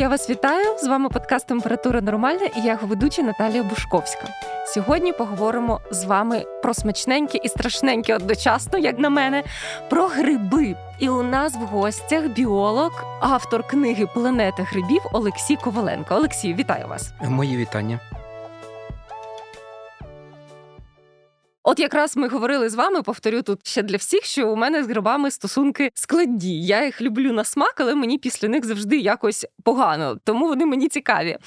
Я вас вітаю! З вами подкаст Температура Нормальна і я його ведуча Наталія Бушковська. Сьогодні поговоримо з вами про смачненьке і страшненьке одночасно, як на мене, про гриби. І у нас в гостях біолог, автор книги Планета грибів Олексій Коваленко. Олексій, вітаю вас! Мої вітання. От якраз ми говорили з вами, повторю тут ще для всіх, що у мене з грибами стосунки складні. Я їх люблю на смак, але мені після них завжди якось погано, тому вони мені цікаві.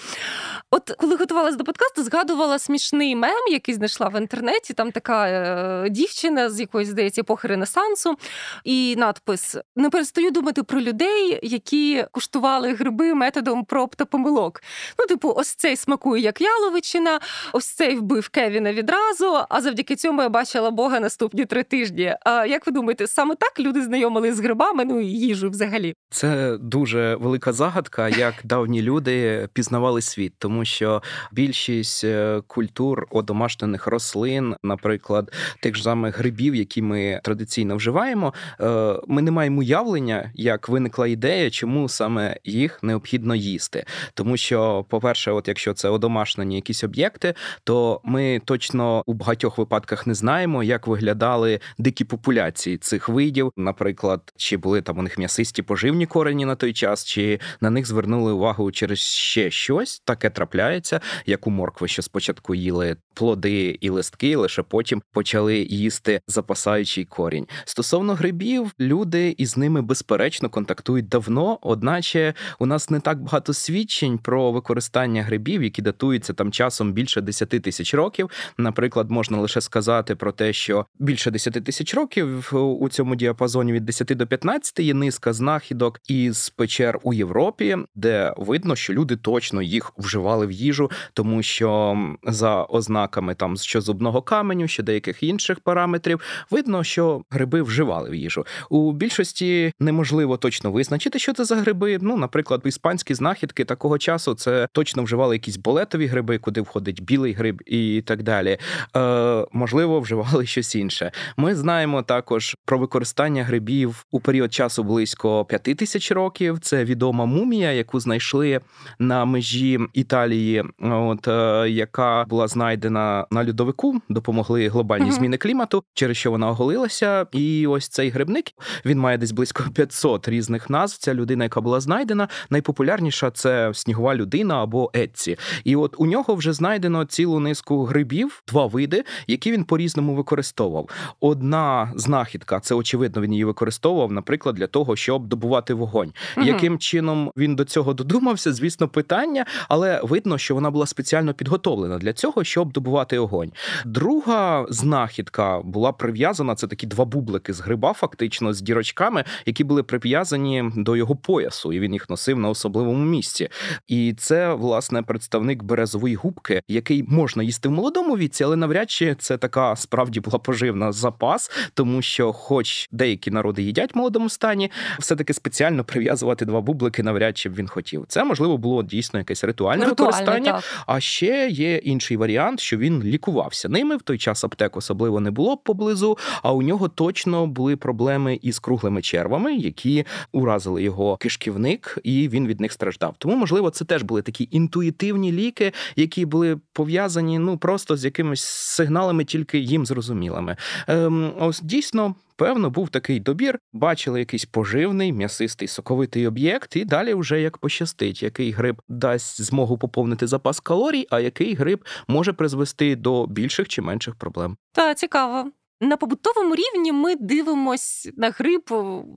От коли готувалася до подкасту, згадувала смішний мем, який знайшла в інтернеті. Там така е, дівчина з якоїсь здається епохи Ренесансу, і надпис: не перестаю думати про людей, які куштували гриби методом проб та помилок. Ну, типу, ось цей смакує як яловичина, ось цей вбив Кевіна відразу. А завдяки цьому я бачила Бога наступні три тижні. А як ви думаєте, саме так люди знайомились з грибами? Ну і їжу взагалі? Це дуже велика загадка, як давні люди пізнавали світ, тому що більшість е, культур одомашнених рослин, наприклад, тих ж самих грибів, які ми традиційно вживаємо, е, ми не маємо уявлення, як виникла ідея, чому саме їх необхідно їсти. Тому що, по-перше, от якщо це одомашнені якісь об'єкти, то ми точно у багатьох випадках не знаємо, як виглядали дикі популяції цих видів, наприклад, чи були там у них м'ясисті поживні корені на той час, чи на них звернули увагу через ще щось таке трапляється, як у моркви, що спочатку їли плоди і листки, лише потім почали їсти запасаючий корінь. Стосовно грибів, люди із ними безперечно контактують давно, одначе у нас не так багато свідчень про використання грибів, які датуються там часом більше 10 тисяч років. Наприклад, можна лише сказати про те, що більше 10 тисяч років у цьому діапазоні від 10 до 15 є низка знахідок із печер у Європі, де видно, що люди точно їх вживали в їжу, тому що за ознаками там що зубного каменю, що деяких інших параметрів, видно, що гриби вживали в їжу. У більшості неможливо точно визначити, що це за гриби. Ну, наприклад, іспанські знахідки такого часу це точно вживали якісь болетові гриби, куди входить білий гриб і так далі. Е, Можливо, вживали щось інше. Ми знаємо також про використання грибів у період часу близько п'яти тисяч років. Це відома мумія, яку знайшли на межі Італії, от е, яка була знайдена на льодовику, допомогли глобальні mm-hmm. зміни клімату, через що вона оголилася. І ось цей грибник він має десь близько 500 різних назв. Ця людина, яка була знайдена, найпопулярніша це снігова людина або Етці. І от у нього вже знайдено цілу низку грибів, два види, які він по-різному використовував. Одна знахідка, це очевидно, він її використовував, наприклад, для того, щоб добувати вогонь. Угу. Яким чином він до цього додумався? Звісно, питання, але видно, що вона була спеціально підготовлена для цього, щоб добувати огонь. Друга знахідка була прив'язана. Це такі два бублики з гриба, фактично з дірочками, які були прив'язані до його поясу, і він їх носив на особливому місці. І це власне представник березової губки, який можна їсти в молодому віці, але навряд чи це така справді була поживна запас, тому що, хоч деякі народи їдять в молодому стані, все таки спеціально прив'язувати два бублики, навряд чи б він хотів. Це можливо було дійсно якесь ритуальне, ритуальне використання. Так. А ще є інший варіант, що він лікувався ними. В той час аптек особливо не було поблизу. А у нього точно були проблеми із круглими червами, які уразили його кишківник, і він від них страждав. Тому, можливо, це теж були такі інтуїтивні ліки, які були пов'язані ну просто з якимись сигналами, тільки їм зрозумілими. Ем, Ось дійсно. Певно, був такий добір, бачили якийсь поживний, м'ясистий соковитий об'єкт, і далі вже як пощастить, який гриб дасть змогу поповнити запас калорій, а який гриб може призвести до більших чи менших проблем. Та цікаво. На побутовому рівні ми дивимось на гриб,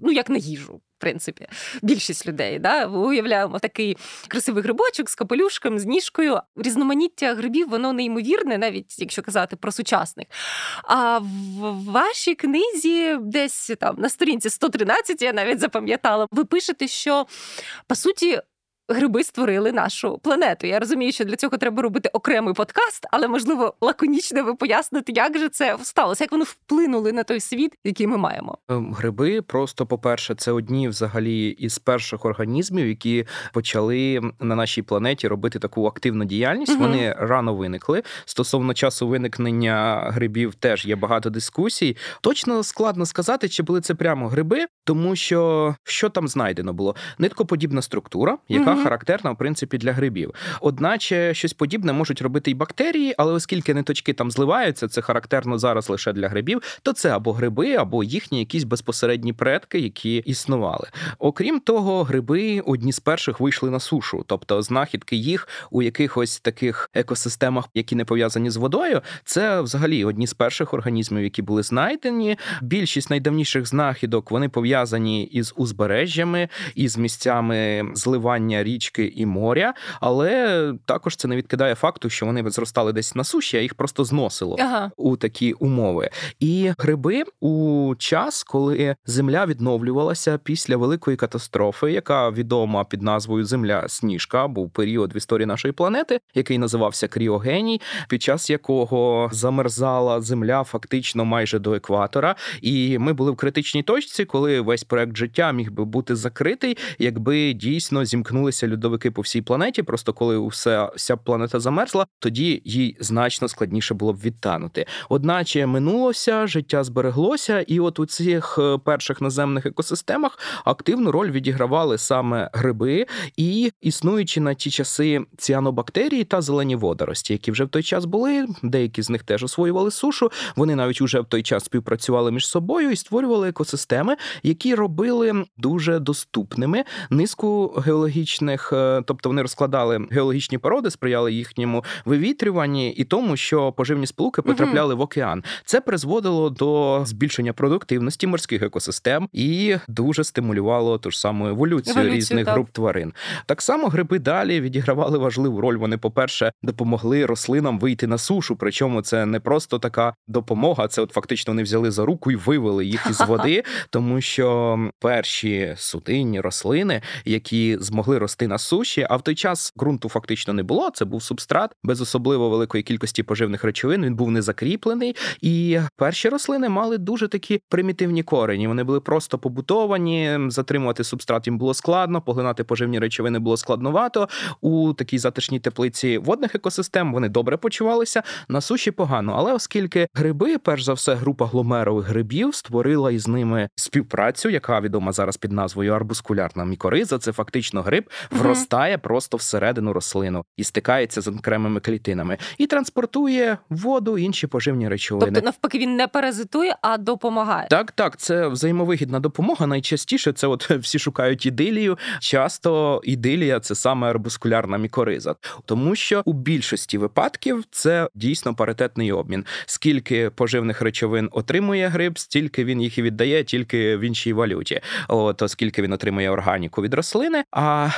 ну як на їжу в принципі, більшість людей. Да? Уявляємо такий красивий грибочок з капелюшком, з ніжкою. Різноманіття грибів, воно неймовірне, навіть якщо казати про сучасних. А в вашій книзі, десь там на сторінці 113, я навіть запам'ятала, ви пишете, що по суті гриби створили нашу планету. Я розумію, що для цього треба робити окремий подкаст, але можливо лаконічно ви поясните, як же це сталося, як вони вплинули на той світ, який ми маємо. Ем, гриби просто, по-перше, це одні взагалі із перших організмів, які почали на нашій планеті робити таку активну діяльність. Угу. Вони рано виникли. Стосовно часу виникнення грибів, теж є багато дискусій. Точно складно сказати, чи були це прямо гриби, тому що що там знайдено було ниткоподібна структура, яка яка характерна в принципі для грибів. Одначе щось подібне можуть робити і бактерії, але оскільки ниточки там зливаються, це характерно зараз лише для грибів, то це або гриби, або їхні якісь безпосередні предки, які існували. Окрім того, гриби одні з перших вийшли на сушу, тобто знахідки їх у якихось таких екосистемах, які не пов'язані з водою, це взагалі одні з перших організмів, які були знайдені. Більшість найдавніших знахідок вони пов'язані із узбережжями, із місцями зливання річки і моря, але також це не відкидає факту, що вони зростали десь на суші, а їх просто зносило Ага. у такі умови. І гриби у час, коли земля відновлювалася після великої катастрофи, яка відома під назвою Земля Сніжка, був період в історії нашої планети, який називався Кріогеній, під час якого замерзала земля фактично майже до екватора. І ми були в критичній точці, коли весь проект життя міг би бути закритий, якби дійсно зімкнулися льодовики по всій планеті. Просто коли все вся планета замерзла, тоді їй значно складніше було б відтанути. Одначе минулося, життя збереглося, і от у цих е, перших наземних екосистемах активну роль відігравали саме гриби, і існуючи на ті часи ціанобактерії та зелені водорості, які вже в той час були. Деякі з них теж освоювали сушу. Вони навіть уже в той час співпрацювали між собою і створювали екосистеми, які робили дуже доступними низку геологічних, е, тобто вони розкладали геологічні породи, сприяли їхньому вивітрюванні і тому, що поживні сполуки потрапляли в океан. Це призводило до збільшення продуктивності морських екосистем і дуже стимулювало ту ж саму еволюцію, Еволюцію, різних так. груп тварин. Так само гриби далі відігравали важливу роль. Вони, по-перше, допомогли рослинам вийти на сушу. Причому це не просто така допомога, це от фактично вони взяли за руку і вивели їх із води, тому що перші судинні рослини, які змогли рости на суші, а в той час ґрунту фактично не було. Це був субстрат без особливо великої кількості поживних речовин. Він був не закріплений, і перші рослини мали дуже такі примітивні корені. Вони були просто побутовані. Затримувати субстрат їм було складно, поглинати поживні речовини було складновато. У такій затишній теплиці водних екосистем вони добре почувалися на суші погано. Але оскільки гриби, перш за все, група гломерових грибів створила із ними співпрацю, яка відома зараз під назвою арбускулярна мікориза. Це фактично гриб. Вростає просто всередину рослину і стикається з окремими клітинами і транспортує воду, інші поживні речовини. Тобто, навпаки, він не паразитує, а допомагає. Так, так, це взаємовигідна допомога. Найчастіше це от всі шукають ідилію. Часто ідилія це саме арбускулярна мікориза, тому що у більшості випадків це дійсно паритетний обмін. Скільки поживних речовин отримує гриб, стільки він їх і віддає, тільки в іншій валюті. От оскільки він отримує органіку від рослини, а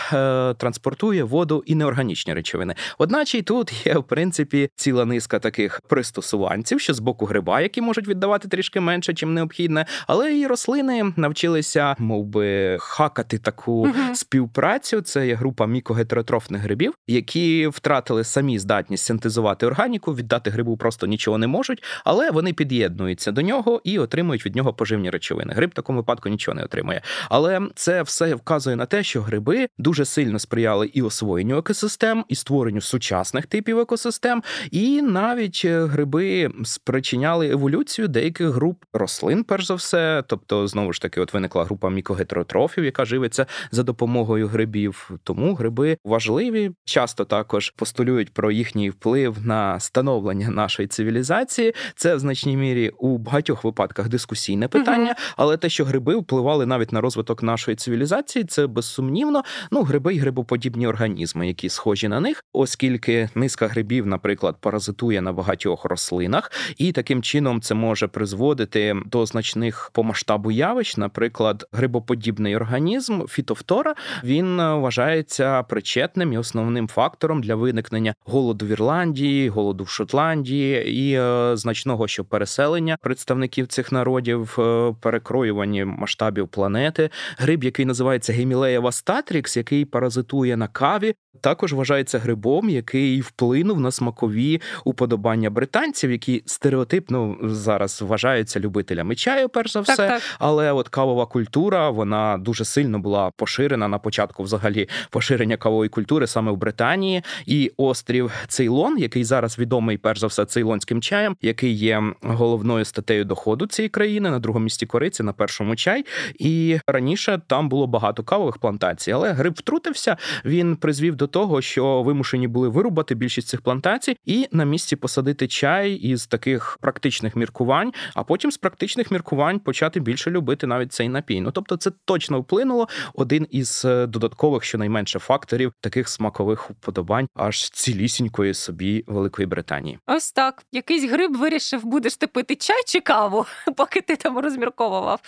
транспортує воду і неорганічні речовини. Одначе й тут є в принципі ціла низка таких пристосуванців, що з боку гриба, які можуть віддавати трішки менше, чим необхідне, але і рослини навчилися, мов би, хакати таку Мгм. співпрацю. Це є група мікогетеротрофних грибів, які втратили самі здатність синтезувати органіку, віддати грибу просто нічого не можуть, але вони під'єднуються до нього і отримують від нього поживні речовини. Гриб в такому випадку нічого не отримує. Але це все вказує на те, що гриби дуже сильно сприяли і освоєнню екосистем, і створенню сучасних типів екосистем, і навіть е, гриби спричиняли еволюцію деяких груп рослин, перш за все. Тобто, знову ж таки, от виникла група мікогетеротрофів, яка живиться за допомогою грибів. Тому гриби важливі, часто також постулюють про їхній вплив на становлення нашої цивілізації. Це в значній мірі у багатьох випадках дискусійне питання, але те, що гриби впливали навіть на розвиток нашої цивілізації, це безсумнівно. Ну, гриби й грибоподібні організми, які схожі на них, оскільки низка грибів, наприклад, паразитує на багатьох рослинах, і таким чином це може призводити до значних по масштабу явищ. Наприклад, грибоподібний організм фітофтора він е, вважається причетним і основним фактором для виникнення голоду в Ірландії, голоду в Шотландії і е, значного що переселення представників цих народів, е, перекроювання масштабів планети. Гриб, який називається Гемілеєва статрікс, який паразитує на каві, також вважається грибом, який вплинув на смакові уподобання британців, які стереотипно зараз вважаються любителями чаю, перш за все. Так, так. Але от кавова культура вона дуже сильно була поширена на початку, взагалі, поширення кавової культури саме в Британії. І острів Цейлон, який зараз відомий перш за все цейлонським чаєм, який є головною статтею доходу цієї країни на другому місці кориці, на першому чай. І раніше там було багато кавових плантацій, але гриб втрутився, він призвів до того, що вимушені були вирубати більшість цих плантацій і на місці посадити чай із таких практичних міркувань, а потім з практичних міркувань почати більше любити навіть цей напій. Ну тобто, це точно вплинуло один із е, додаткових, щонайменше факторів таких смакових вподобань аж цілісінької собі Великої Британії. Ось так. Якийсь гриб вирішив, будеш ти пити чай чи каву, поки ти там розмірковував.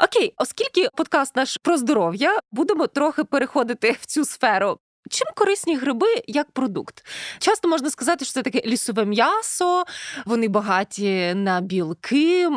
Окей, оскільки подкаст наш про здоров'я, будемо трохи переходити в цю сферу. Чим корисні гриби як продукт? Часто можна сказати, що це таке лісове м'ясо, вони багаті на білки.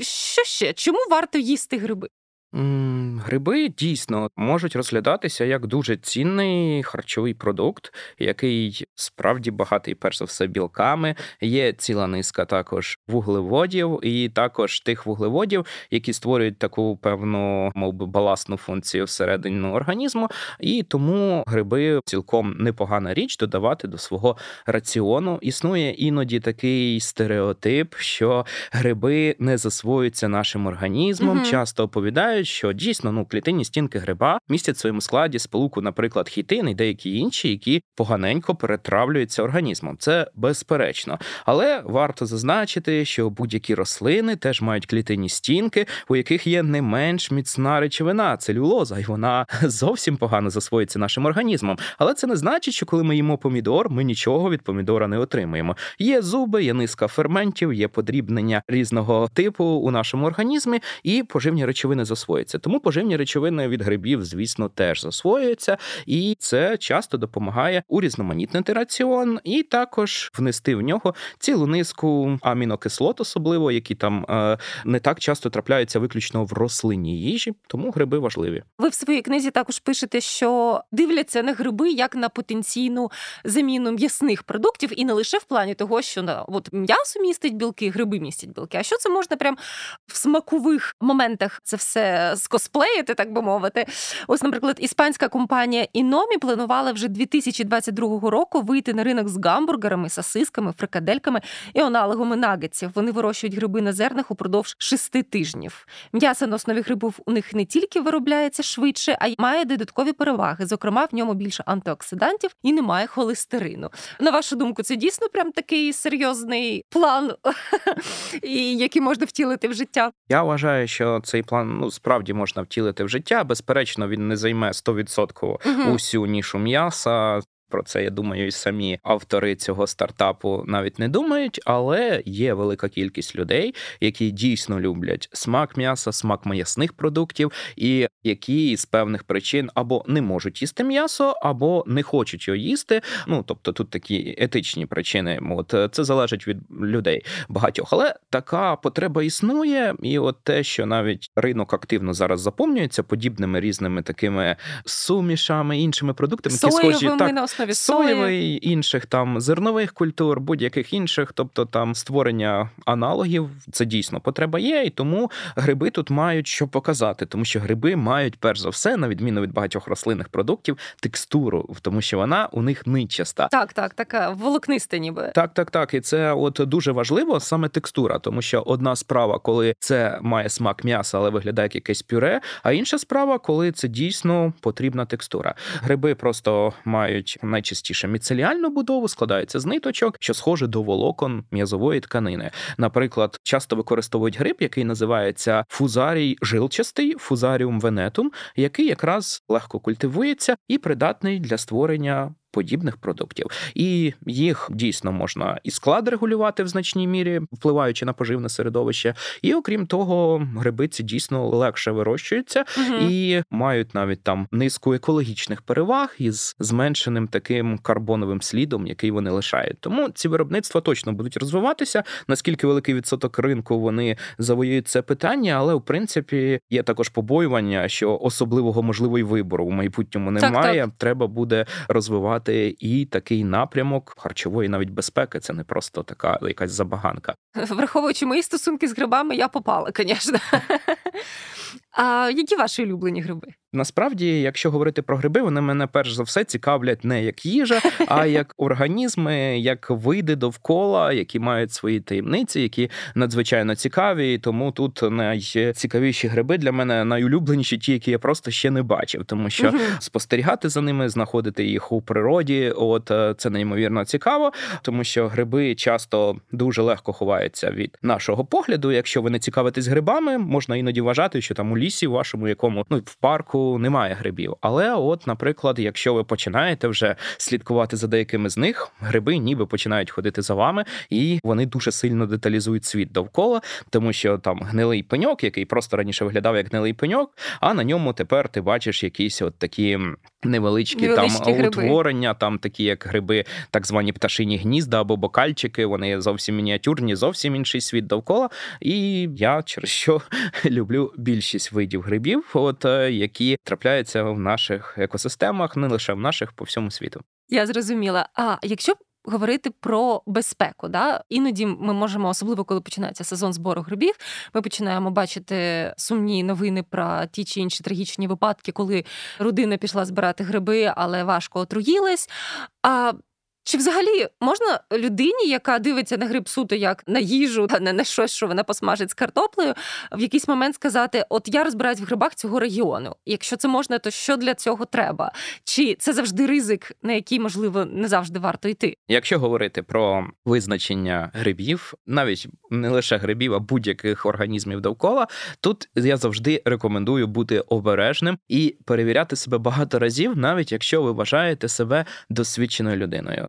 Що ще? Чому варто їсти гриби? Гриби дійсно можуть розглядатися як дуже цінний харчовий продукт, який справді багатий, перш за все, білками. Є ціла низка також вуглеводів, і також тих вуглеводів, які створюють таку певну, мов би, баласну функцію всередині організму. І тому гриби цілком непогана річ додавати до свого раціону. Існує іноді такий стереотип, що гриби не засвоюються нашим організмом. Угу. Часто оповідають, що дійсно ну клітинні стінки гриба містять в своєму складі сполуку, наприклад, хітин і деякі інші, які поганенько перетравлюються організмом. Це безперечно. Але варто зазначити, що будь-які рослини теж мають клітинні стінки, у яких є не менш міцна речовина целюлоза, і вона зовсім погано засвоїться нашим організмом. Але це не значить, що коли ми їмо помідор, ми нічого від помідора не отримуємо. Є зуби, є низка ферментів, є подрібнення різного типу у нашому організмі, і поживні речовини засвоюються. Тому поживні речовини від грибів, звісно, теж засвоюються, і це часто допомагає урізноманітнити раціон, і також внести в нього цілу низку амінокислот, особливо які там е, не так часто трапляються виключно в рослинній їжі, тому гриби важливі. Ви в своїй книзі також пишете, що дивляться на гриби як на потенційну заміну м'ясних продуктів, і не лише в плані того, що на от м'ясо містить білки, гриби містять білки. А що це можна прям в смакових моментах це все скосплеїти, так би мовити. Ось, наприклад, іспанська компанія Іномі планувала вже 2022 року вийти на ринок з гамбургерами, сосисками, фрикадельками і аналогами нагетсів. Вони вирощують гриби на зернах упродовж шести тижнів. М'ясо на основі грибів у них не тільки виробляється швидше, а й має додаткові переваги. Зокрема, в ньому більше антиоксидантів і немає холестерину. На вашу думку, це дійсно прям такий серйозний план, який можна втілити в життя? Я вважаю, що цей план ну справді можна втілити в життя. Безперечно, він не займе 100% угу. усю нішу м'яса. Про це я думаю, і самі автори цього стартапу навіть не думають, але є велика кількість людей, які дійсно люблять смак м'яса, смак м'ясних продуктів, і які з певних причин або не можуть їсти м'ясо, або не хочуть його їсти. Ну тобто тут такі етичні причини. От це залежить від людей багатьох. Але така потреба існує, і от те, що навіть ринок активно зараз заповнюється подібними різними такими сумішами, іншими продуктами, які схожі так основі соєвої, інших там зернових культур, будь-яких інших, тобто там створення аналогів, це дійсно потреба є, і тому гриби тут мають що показати, тому що гриби мають перш за все, на відміну від багатьох рослинних продуктів, текстуру, тому що вона у них ничаста. Так, так, така волокниста, ніби так, так, так. І це от дуже важливо саме текстура, тому що одна справа, коли це має смак м'яса, але виглядає як якесь пюре, а інша справа, коли це дійсно потрібна текстура. Гриби просто мають найчастіше міцеліальну будову складається з ниточок, що схоже до волокон м'язової тканини. Наприклад, часто використовують гриб, який називається фузарій жилчастий, фузаріум венетум, який якраз легко культивується і придатний для створення подібних продуктів, і їх дійсно можна і склад регулювати в значній мірі, впливаючи на поживне середовище. І окрім того, грибиці дійсно легше вирощуються угу. і мають навіть там низку екологічних переваг із зменшеним таким карбоновим слідом, який вони лишають. Тому ці виробництва точно будуть розвиватися. Наскільки великий відсоток ринку вони завоюють це питання, але в принципі є також побоювання, що особливого можливо вибору в майбутньому немає. Так, так. Треба буде розвивати розвивати і такий напрямок харчової навіть безпеки. Це не просто така якась забаганка. Враховуючи мої стосунки з грибами, я попала, звісно. А які ваші улюблені гриби? Насправді, якщо говорити про гриби, вони мене перш за все цікавлять не як їжа, а як організми, як види довкола, які мають свої таємниці, які надзвичайно цікаві. Тому тут найцікавіші гриби для мене найулюбленіші, ті, які я просто ще не бачив, тому що спостерігати за ними, знаходити їх у природі, от е, це неймовірно цікаво, тому що гриби часто дуже легко ховаються від нашого погляду. Якщо ви не цікавитесь грибами, можна іноді вважати, що там у лісі, вашому якому ну в парку немає грибів. Але, от, наприклад, якщо ви починаєте вже слідкувати за деякими з них, гриби ніби починають ходити за вами, і вони дуже сильно деталізують світ довкола, тому що там гнилий пеньок, який просто раніше виглядав як гнилий пеньок, а на ньому тепер ти бачиш якісь от такі невеличкі, невеличкі там гриби. утворення, там такі як гриби, так звані пташині гнізда або бокальчики. Вони зовсім мініатюрні, зовсім інший світ довкола. І я через що люблю більшість видів грибів, от е, які трапляються в наших екосистемах, не лише в наших по всьому світу. Я зрозуміла. А якщо говорити про безпеку. Да? Іноді ми можемо, особливо коли починається сезон збору грибів, ми починаємо бачити сумні новини про ті чи інші трагічні випадки, коли родина пішла збирати гриби, але важко отруїлась. А чи взагалі можна людині, яка дивиться на гриб суто як на їжу, та не на щось, що вона посмажить з картоплею, в якийсь момент сказати: От я розбираюсь в грибах цього регіону. Якщо це можна, то що для цього треба? Чи це завжди ризик, на який можливо не завжди варто йти? Якщо говорити про визначення грибів, навіть не лише грибів, а будь-яких організмів довкола, тут я завжди рекомендую бути обережним і перевіряти себе багато разів, навіть якщо ви вважаєте себе досвідченою людиною.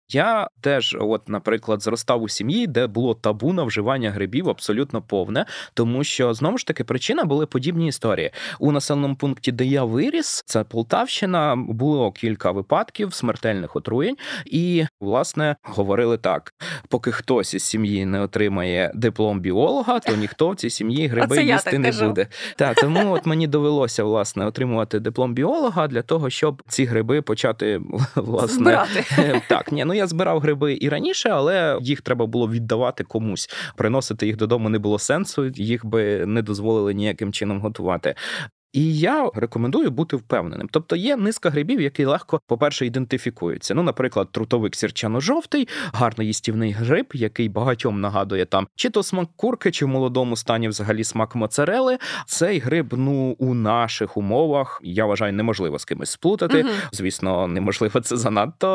Я теж, от, наприклад, зростав у сім'ї, де було табу на вживання грибів абсолютно повне, тому що знову ж таки причина були подібні історії у населеному пункті, де я виріс, це Полтавщина. Було кілька випадків смертельних отруєнь, і власне говорили так: поки хтось із сім'ї не отримає диплом біолога, то ніхто в цій сім'ї гриби їсти не кажу. буде. Так, тому от мені довелося власне отримувати диплом біолога для того, щоб ці гриби почати власне Збирати. так. Ні, ну я збирав гриби і раніше, але їх треба було віддавати комусь. Приносити їх додому не було сенсу, їх би не дозволили ніяким чином готувати. І я рекомендую бути впевненим. Тобто є низка грибів, які легко, по-перше, ідентифікуються. Ну, наприклад, трутовик сірчано-жовтий, гарно їстівний гриб, який багатьом нагадує там чи то смак курки, чи в молодому стані взагалі смак моцарели. Цей гриб, ну у наших умовах, я вважаю, неможливо з кимось сплутати. Угу. Звісно, неможливо це занадто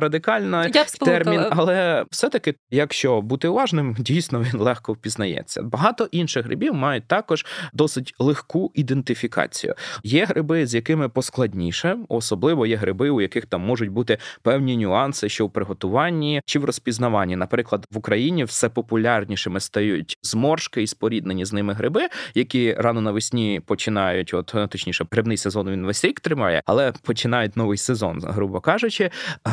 радикально термін, але все-таки, якщо бути уважним, дійсно він легко впізнається. Багато інших грибів мають також досить легку ідентифікацію модифікацію. Є гриби, з якими поскладніше, особливо є гриби, у яких там можуть бути певні нюанси, що в приготуванні чи в розпізнаванні. Наприклад, в Україні все популярнішими стають зморшки і споріднені з ними гриби, які рано навесні починають, от точніше, грибний сезон він весь рік тримає, але починають новий сезон, грубо кажучи.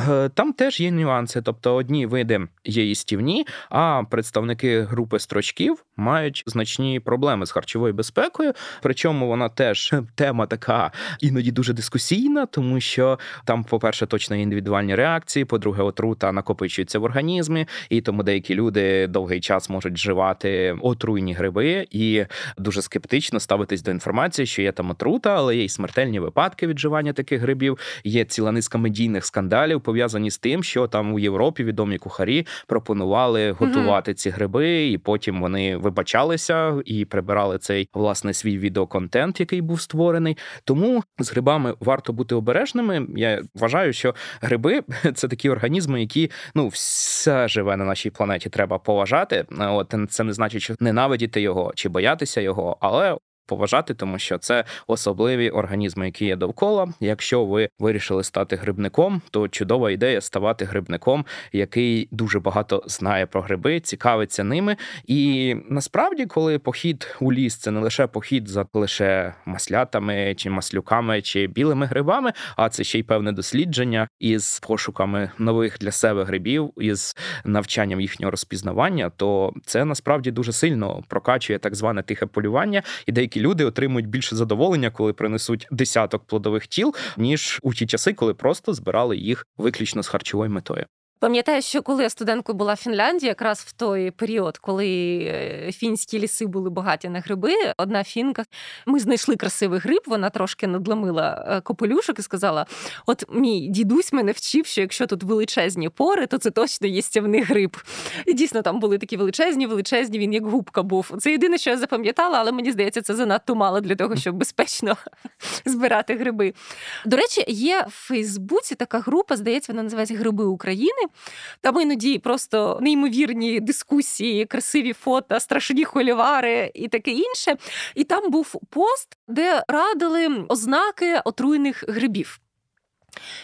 Е, там теж є нюанси. Тобто, одні види є їстівні, а представники групи строчків мають значні проблеми з харчовою безпекою. Причому вона теж теж тема така іноді дуже дискусійна, тому що там, по-перше, точно індивідуальні реакції, по-друге, отрута накопичується в організмі, і тому деякі люди довгий час можуть вживати отруйні гриби і дуже скептично ставитись до інформації, що є там отрута, але є й смертельні випадки відживання таких грибів. Є ціла низка медійних скандалів пов'язані з тим, що там у Європі відомі кухарі пропонували готувати mm-hmm. ці гриби, і потім вони вибачалися і прибирали цей власне свій відеоконтент, який був був створений. Тому з грибами варто бути обережними. Я вважаю, що гриби це такі організми, які ну все живе на нашій планеті, треба поважати. От це не значить, що ненавидіти його чи боятися його, але поважати, тому що це особливі організми, які є довкола. Якщо ви вирішили стати грибником, то чудова ідея ставати грибником, який дуже багато знає про гриби, цікавиться ними. І насправді, коли похід у ліс, це не лише похід за лише маслятами чи маслюками чи білими грибами, а це ще й певне дослідження із пошуками нових для себе грибів, із навчанням їхнього розпізнавання, то це насправді дуже сильно прокачує так зване тихе полювання і деякі люди отримують більше задоволення, коли принесуть десяток плодових тіл, ніж у ті часи, коли просто збирали їх виключно з харчовою метою. Пам'ятаю, що коли я студенткою була в Фінляндії, якраз в той період, коли е, фінські ліси були багаті на гриби, одна фінка, ми знайшли красивий гриб, вона трошки надломила е, копелюшок і сказала: От мій дідусь мене вчив, що якщо тут величезні пори, то це точно їстівний гриб. І дійсно там були такі величезні, величезні, він як губка був. Це єдине, що я запам'ятала, але мені здається, це занадто мало для того, щоб безпечно збирати гриби. До речі, є в Фейсбуці така група, здається, вона називається Гриби України. Там іноді просто неймовірні дискусії, красиві фото, страшні холівари і таке інше. І там був пост, де радили ознаки отруйних грибів.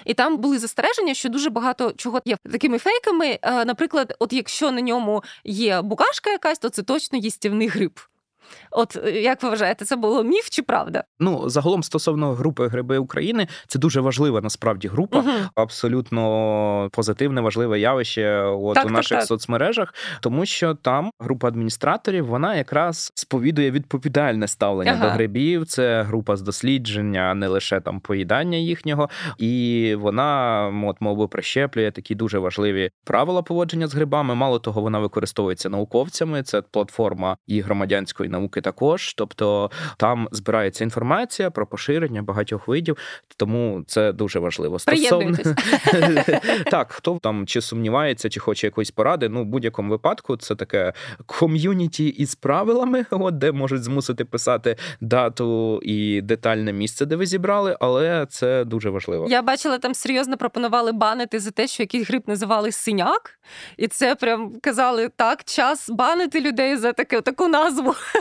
І там були застереження, що дуже багато чого є такими фейками. Е, наприклад, от якщо на ньому є букашка якась, то це точно їстівний гриб. От е, як ви вважаєте, це було міф чи правда? Ну загалом стосовно групи Гриби України, це дуже важлива насправді група, угу. абсолютно позитивне, важливе явище от так, у наших так, так. соцмережах, тому що там група адміністраторів вона якраз сповідує відповідальне ставлення ага. до грибів. Це група з дослідження, не лише там поїдання їхнього, і вона от мовби прищеплює такі дуже важливі правила поводження з грибами. Мало того, вона використовується науковцями. Це платформа і громадянської науки також. Тобто там збирається інформація про поширення багатьох видів, тому це дуже важливо. Стосовно так, хто там чи сумнівається, чи хоче якоїсь поради. Ну, в будь-якому випадку, це таке ком'юніті із правилами, от де можуть змусити писати дату і детальне місце, де ви зібрали, але це дуже важливо. Я бачила, там серйозно пропонували банити за те, що якийсь гриб називали синяк, і це прям казали так, час банити людей за таке таку назву.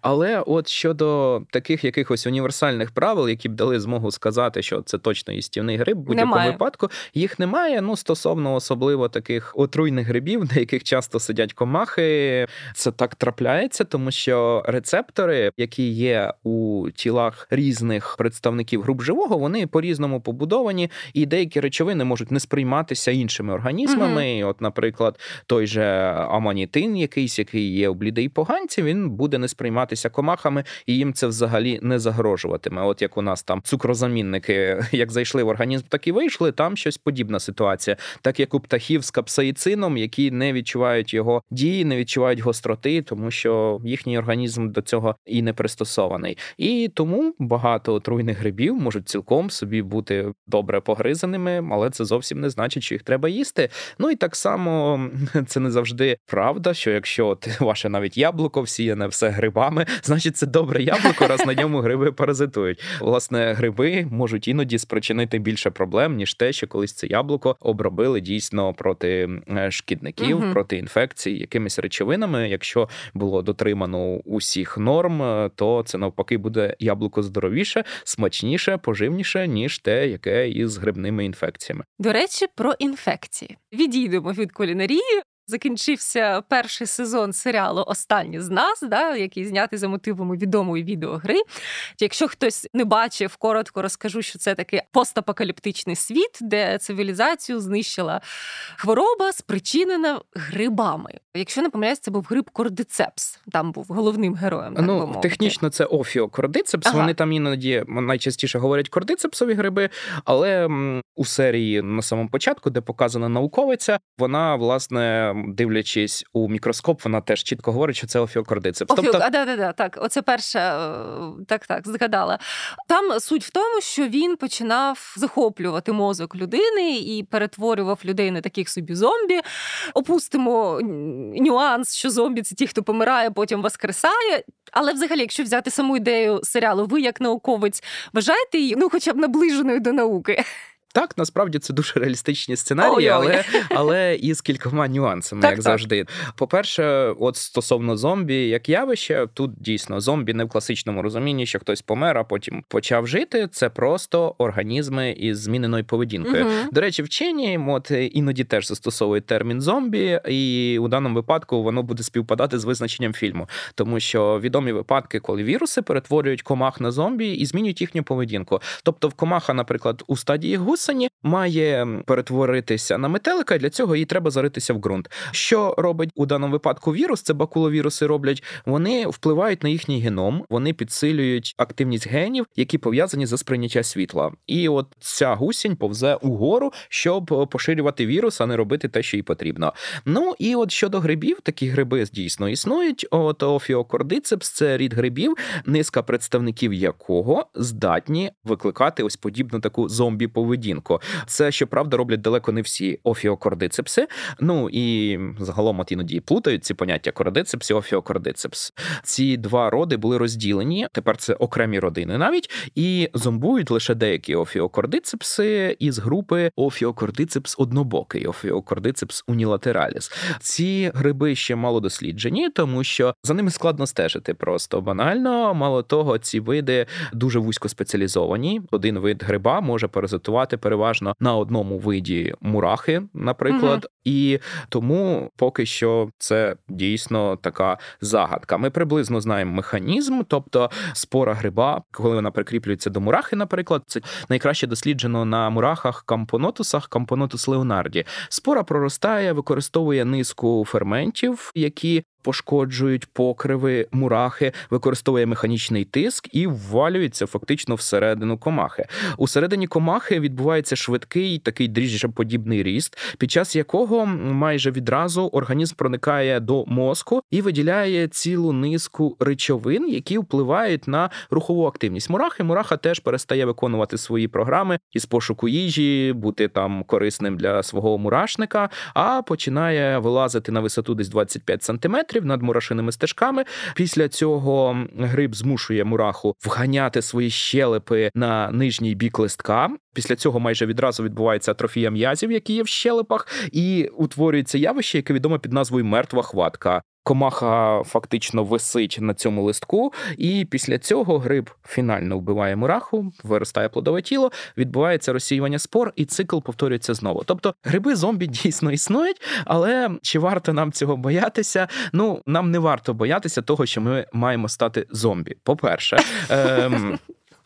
але от щодо таких якихось універсальних правил, які б дали змогу сказати, що це точно їстівний гриб, в будь-якому немає. випадку їх немає. Ну стосовно особливо таких отруйних грибів, на яких часто сидять комахи, це так трапляється, тому що рецептори, які є у тілах різних представників груп живого, вони по різному побудовані, і деякі речовини можуть не сприйматися іншими організмами. Угу. От, наприклад, той же аманітин, якийсь який є у блідей поганці, він буде буде не сприйматися комахами, і їм це взагалі не загрожуватиме. От як у нас там цукрозамінники, як зайшли в організм, так і вийшли. Там щось подібна ситуація, так як у птахів з капсаїцином, які не відчувають його дії, не відчувають гостроти, тому що їхній організм до цього і не пристосований. І тому багато отруйних грибів можуть цілком собі бути добре погризаними, але це зовсім не значить, що їх треба їсти. Ну і так само це не завжди правда, що якщо от ваше навіть яблуко всіяне все грибами, значить це добре яблуко, раз на ньому гриби паразитують. Власне, гриби можуть іноді спричинити більше проблем, ніж те, що колись це яблуко обробили дійсно проти е, шкідників, угу. проти інфекцій, якимись речовинами. Якщо було дотримано усіх норм, е, то це навпаки буде яблуко здоровіше, смачніше, поживніше, ніж те, яке із грибними інфекціями. До речі, про інфекції відійдемо від кулінарії. Закінчився перший сезон серіалу Останні з нас, да, який знятий за мотивами відомої відеогри. Якщо хтось не бачив, коротко розкажу, що це такий постапокаліптичний світ, де цивілізацію знищила хвороба, спричинена грибами. Якщо не помиляюсь, це був гриб кордицепс. Там був головним героєм. Так ну, технічно це офіокордицепс. Ага. Вони там іноді найчастіше говорять кордицепсові гриби, але у серії на самому початку, де показана науковиця, вона власне дивлячись у мікроскоп, вона теж чітко говорить, що це офіокордицепс. Офіок, тобто... а, да, да, да, так, оце перше, так, так, згадала. Там суть в тому, що він починав захоплювати мозок людини і перетворював людей на таких собі зомбі. Опустимо нюанс, що зомбі це ті, хто помирає, потім воскресає. Але взагалі, якщо взяти саму ідею серіалу, ви як науковець вважаєте її ну, хоча б наближеною до науки. Так, насправді це дуже реалістичні сценарії, але але із кількома нюансами, так, як так. завжди. По-перше, от стосовно зомбі, як явище, тут дійсно зомбі не в класичному розумінні, що хтось помер, а потім почав жити. Це просто організми із зміненою поведінкою. Угу. До речі, вчені от іноді теж застосовують термін зомбі, і у даному випадку воно буде співпадати з визначенням фільму, тому що відомі випадки, коли віруси перетворюють комах на зомбі і змінюють їхню поведінку. Тобто, в комаха, наприклад, у стадії гус осені, має перетворитися на метелика. Для цього їй треба заритися в ґрунт. Що робить у даному випадку вірус? Це бакуловіруси роблять. Вони впливають на їхній геном, вони підсилюють активність генів, які пов'язані за сприйняття світла. І от ця гусінь повзе угору, щоб поширювати вірус, а не робити те, що їй потрібно. Ну і от щодо грибів, такі гриби дійсно існують. От офіокордицепс це рід грибів, низка представників якого здатні викликати ось подібну таку зомбі-поведінку. Це щоправда роблять далеко не всі офіокордицепси. Ну і загалом от іноді плутають ці поняття кордицепс і офіокордицепс. Ці два роди були розділені. Тепер це окремі родини навіть і зомбують лише деякі офіокордицепси із групи офіокордицепс однобокий, офіокордицепс унілатераліс. Ці гриби ще мало досліджені, тому що за ними складно стежити просто банально. Мало того, ці види дуже вузько спеціалізовані. Один вид гриба може паразитувати переважно на одному виді мурахи, наприклад, угу. і тому поки що це дійсно така загадка. Ми приблизно знаємо механізм, тобто спора гриба, коли вона прикріплюється до мурахи, наприклад, це найкраще досліджено на мурахах кампонотусах, кампонотус леонарді. Спора проростає, використовує низку ферментів, які пошкоджують покриви, мурахи, використовує механічний тиск і ввалюється фактично всередину комахи. У середині комахи відбувається швидкий такий дріжджеподібний ріст, під час якого майже відразу організм проникає до мозку і виділяє цілу низку речовин, які впливають на рухову активність. Мурахи мураха теж перестає виконувати свої програми із пошуку їжі, бути там корисним для свого мурашника, а починає вилазити на висоту десь 25 сантиметрів метрів над мурашиними стежками. Після цього гриб змушує мураху вганяти свої щелепи на нижній бік листка. Після цього майже відразу відбувається атрофія м'язів, які є в щелепах, і утворюється явище, яке відомо під назвою мертва хватка. Комаха фактично висить на цьому листку, і після цього гриб фінально вбиває мураху, виростає плодове тіло, відбувається розсіювання спор, і цикл повторюється знову. Тобто гриби зомбі дійсно існують, але чи варто нам цього боятися? Ну нам не варто боятися того, що ми маємо стати зомбі. По перше. Ем...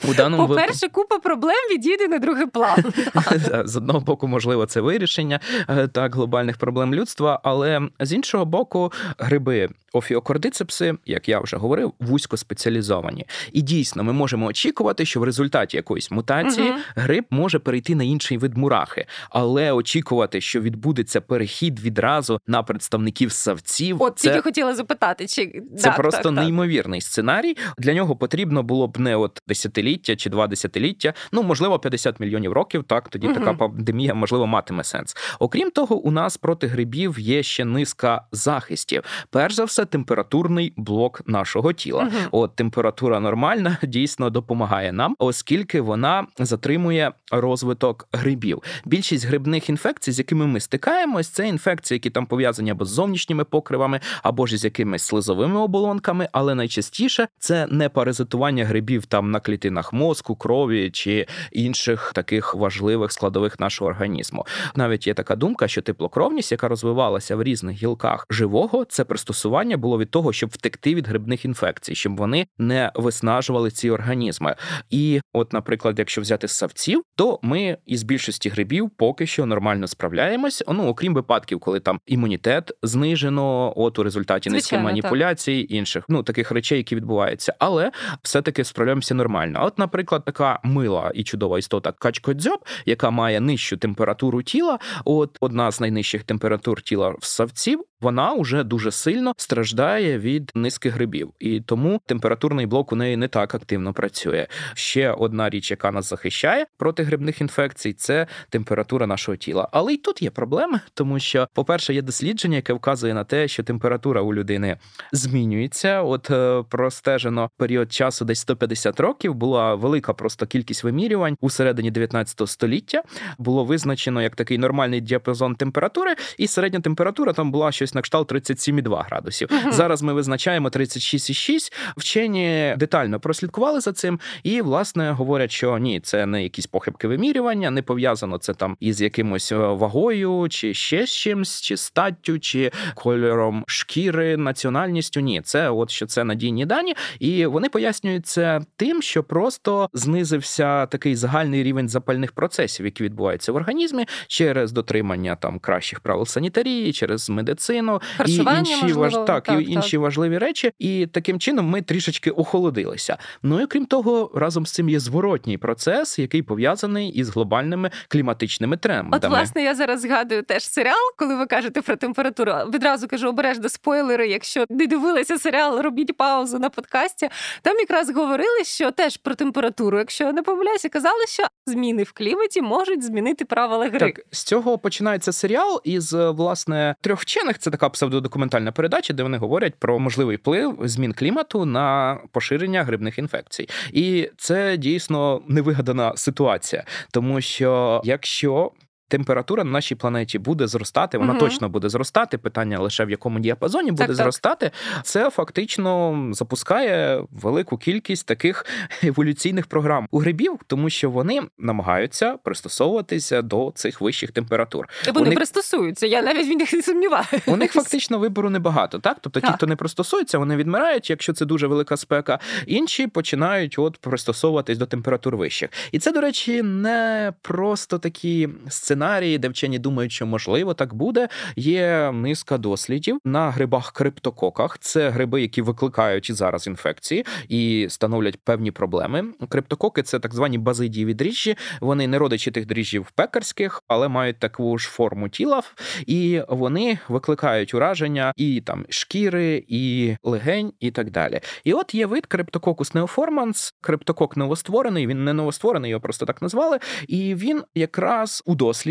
У даному По-перше, вип... купа проблем відійде на другий план. З одного боку, можливо, це вирішення е, так глобальних проблем людства, але з іншого боку, гриби офіокордицепси, як я вже говорив, вузько спеціалізовані. І дійсно, ми можемо очікувати, що в результаті якоїсь мутації угу. гриб може перейти на інший вид мурахи, але очікувати, що відбудеться перехід відразу на представників савців, от це... тільки хотіла запитати, чи це так, просто так, неймовірний так. сценарій. Для нього потрібно було б не от десятиліття чи два десятиліття, ну можливо, 50 мільйонів років. Так тоді угу. така пандемія можливо матиме сенс. Окрім того, у нас проти грибів є ще низка захистів. Перш за все температурний блок нашого тіла. Угу. От температура нормальна дійсно допомагає нам, оскільки вона затримує розвиток грибів. Більшість грибних інфекцій, з якими ми стикаємось, це інфекції, які там пов'язані або з зовнішніми покривами, або ж з якимись слизовими оболонками, але найчастіше це не паразитування грибів там на клітинах мозку, крові чи інших таких важливих складових нашого організму. Навіть є така думка, що теплокровність, яка розвивалася в різних гілках живого, це пристосування було від того, щоб втекти від грибних інфекцій, щоб вони не виснажували ці організми. І, от, наприклад, якщо взяти ссавців, то ми із більшості грибів поки що нормально справляємось. Ну окрім випадків, коли там імунітет знижено, от у результаті низьких маніпуляцій, так. інших ну таких речей, які відбуваються, але все-таки справляємося нормально. От, наприклад, така мила і чудова істота качкодзьоб, яка має нижчу температуру тіла, от одна з найнижчих температур тіла в савців, вона вже дуже сильно страждає від низки грибів, і тому температурний блок у неї не так активно працює. Ще одна річ, яка нас захищає проти грибних інфекцій, це температура нашого тіла. Але й тут є проблеми, тому що, по-перше, є дослідження, яке вказує на те, що температура у людини змінюється. От е, простежено період часу, десь 150 років, була велика просто кількість вимірювань у середині 19 століття. Було визначено як такий нормальний діапазон температури, і середня температура там була щось щось на кшталт 37,2 градусів. Мгм. Зараз ми визначаємо 36,6. Вчені детально прослідкували за цим, і власне говорять, що ні, це не якісь похибки вимірювання, не пов'язано це там із якимось е, вагою, чи ще з чимсь, чи статтю, чи кольором шкіри, національністю. Ні, це от що це надійні дані, і вони пояснюють це тим, що просто знизився такий загальний рівень запальних процесів, які відбуваються в організмі через дотримання там кращих правил санітарії, через медицину Харчування, і інші можливо, важ... так, так, і так. інші важливі речі. І таким чином ми трішечки охолодилися. Ну і крім того, разом з цим є зворотній процес, який пов'язаний із глобальними кліматичними трендами. От, власне, я зараз згадую теж серіал, коли ви кажете про температуру. Відразу кажу, обережно спойлери. Якщо не дивилися серіал, робіть паузу на подкасті. Там якраз говорили, що теж про температуру. Якщо я не помиляюся, казали, що зміни в кліматі можуть змінити правила гри. Так, з цього починається серіал із власне трьох вчених. Це така псевдодокументальна передача, де вони говорять про можливий вплив змін клімату на поширення грибних інфекцій. І це дійсно невигадана ситуація, тому що якщо Температура на нашій планеті буде зростати, вона Мгм. точно буде зростати. Питання лише в якому діапазоні буде так. зростати. Це фактично запускає велику кількість таких еволюційних програм у грибів, тому що вони намагаються пристосовуватися до цих вищих температур. І вони них- пристосуються. Я навіть в них не сумніваюся. У них фактично вибору небагато, так? Тобто ті, хто не пристосується, вони відмирають, якщо це дуже велика спека. Інші починають от пристосовуватись до температур вищих. І це, до речі, не просто такі сценарії, де вчені думають, що можливо так буде. Є низка дослідів на грибах криптококах. Це гриби, які викликають і зараз інфекції і становлять певні проблеми. Криптококи це так звані базидієві дріжджі. Вони не родичі тих дріжджів пекарських, але мають таку ж форму тіла, і вони викликають ураження і там шкіри, і легень, і так далі. І от є вид криптококус неоформанс, криптокок новостворений. Він не новостворений, його просто так назвали. І він якраз у досліді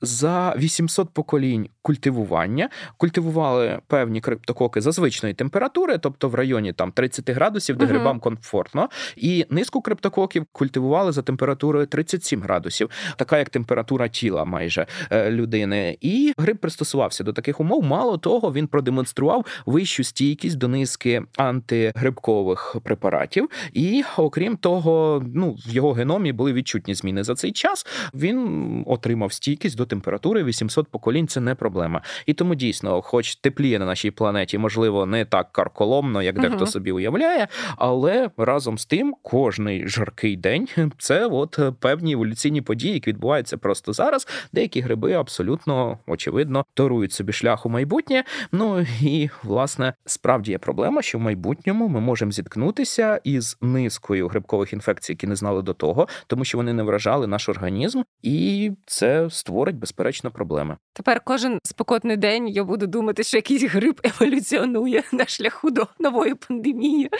за 800 поколінь культивування культивували певні криптококи за звичної температури, тобто в районі там 30 градусів, де Мгм. грибам комфортно, і низку криптококів культивували за температурою 37 градусів, така як температура тіла майже е, людини. І гриб пристосувався до таких умов. Мало того, він продемонстрував вищу стійкість до низки антигрибкових препаратів. І окрім того, ну в його геномі були відчутні зміни за цей час. Він отримав стійкість до температури 800 поколінь. Це не проблема. І тому дійсно, хоч тепліє на нашій планеті, можливо, не так карколомно, як дехто Мгм. собі уявляє, але разом з тим, кожний жаркий день це от певні еволюційні події, які відбуваються просто зараз. Деякі гриби абсолютно очевидно торують собі шлях у майбутнє. Ну і власне справді є проблема, що в майбутньому ми можемо зіткнутися із низкою грибкових інфекцій, які не знали до того, тому що вони не вражали наш організм, і це створить безперечно проблеми. Тепер кожен спекотний день я буду думати, що якийсь гриб еволюціонує на шляху до нової пандемії.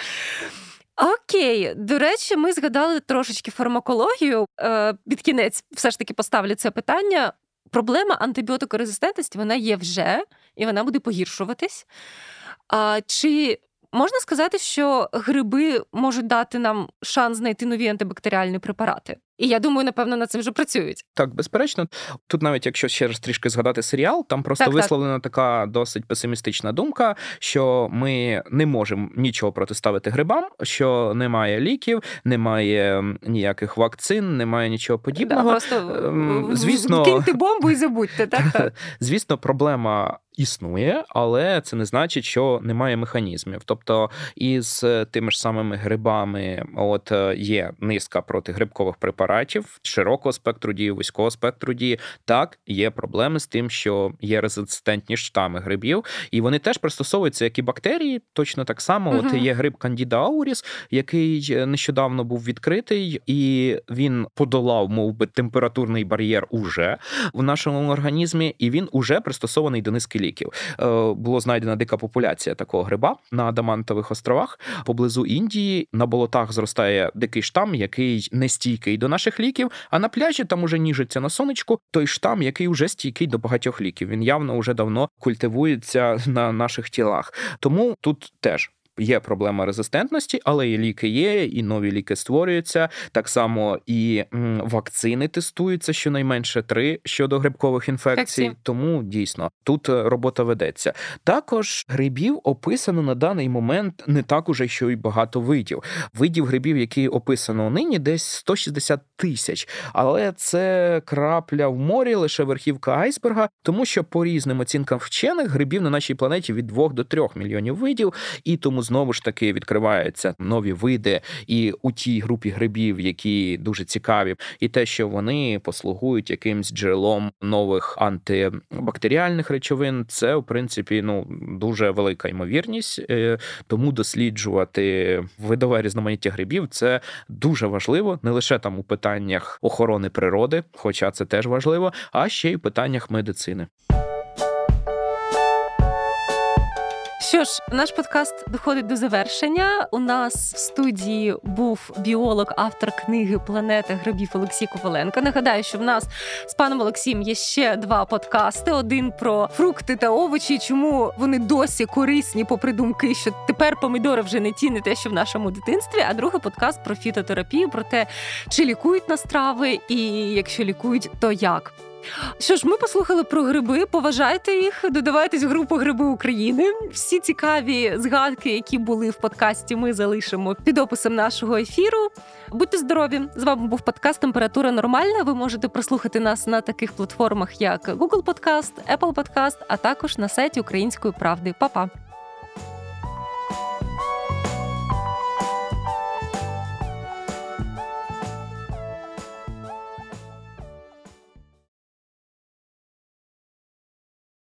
Окей, до речі, ми згадали трошечки фармакологію. Е, Під кінець все ж таки поставлю це питання. Проблема антибіотикорезистентності вона є вже, і вона буде погіршуватись. А чи можна сказати, що гриби можуть дати нам шанс знайти нові антибактеріальні препарати? І я думаю, напевно, над цим вже працюють. Так, безперечно, тут навіть якщо ще раз трішки згадати серіал, там просто Так, так. висловлена така досить песимістична думка, що ми не можемо нічого протиставити грибам, що немає ліків, немає ніяких вакцин, немає нічого Да, подібного. просто Ем, звісно- киньте бомбу і забудьте. Так, так. Звісно, проблема існує, але це не значить, що немає механізмів. Тобто, із е, тими ж самими грибами, от е, є низка протигрибкових препаратів, широкого спектру дії, вузького спектру дії. Так, є проблеми з тим, що є резистентні штами грибів, і вони теж пристосовуються, як і бактерії, точно так само. От є гриб Candida auris, який е, нещодавно був відкритий, і він подолав, мов би, температурний бар'єр уже в нашому організмі, і він уже пристосований до низки ліків. Е, Було знайдена дика популяція такого гриба на Адамантових островах поблизу Індії. На болотах зростає дикий штам, який не стійкий до наших ліків. А на пляжі там уже ніжиться на сонечку той штам, який уже стійкий до багатьох ліків. Він явно уже давно культивується на наших тілах. Тому тут теж. Є проблема резистентності, але і ліки є, і нові ліки створюються. Так само і вакцини тестуються щонайменше три щодо грибкових інфекцій. Фекції. Тому дійсно тут е, робота ведеться. Також грибів описано на даний момент не так уже, що й багато видів. Видів грибів, які описано нині, десь 160 тисяч, але це крапля в морі, лише верхівка айсберга, тому що по різним оцінкам вчених грибів на нашій планеті від 2 до 3 мільйонів видів, і тому знову ж таки відкриваються нові види і у тій групі грибів, які дуже цікаві, і те, що вони послугують якимсь джерелом нових антибактеріальних речовин, це в принципі ну дуже велика ймовірність, е, тому досліджувати видове різноманіття грибів це дуже важливо, не лише там у питаннях охорони природи, хоча це теж важливо, а ще й у питаннях медицини. Що ж, наш подкаст доходить до завершення. У нас в студії був біолог, автор книги Планета грибів Олексій Коваленко. Нагадаю, що в нас з паном Олексієм є ще два подкасти: один про фрукти та овочі, чому вони досі корисні, попри думки, що тепер помідори вже не ті, не те, що в нашому дитинстві. А другий подкаст про фітотерапію, про те, чи лікують на страви, і якщо лікують, то як. Що ж, ми послухали про гриби. Поважайте їх, додавайтесь в групу Гриби України. Всі цікаві згадки, які були в подкасті, ми залишимо під описом нашого ефіру. Будьте здорові! З вами був подкаст Температура нормальна. Ви можете прослухати нас на таких платформах, як Google Podcast, Apple Podcast, а також на сайті Української правди. Па-па!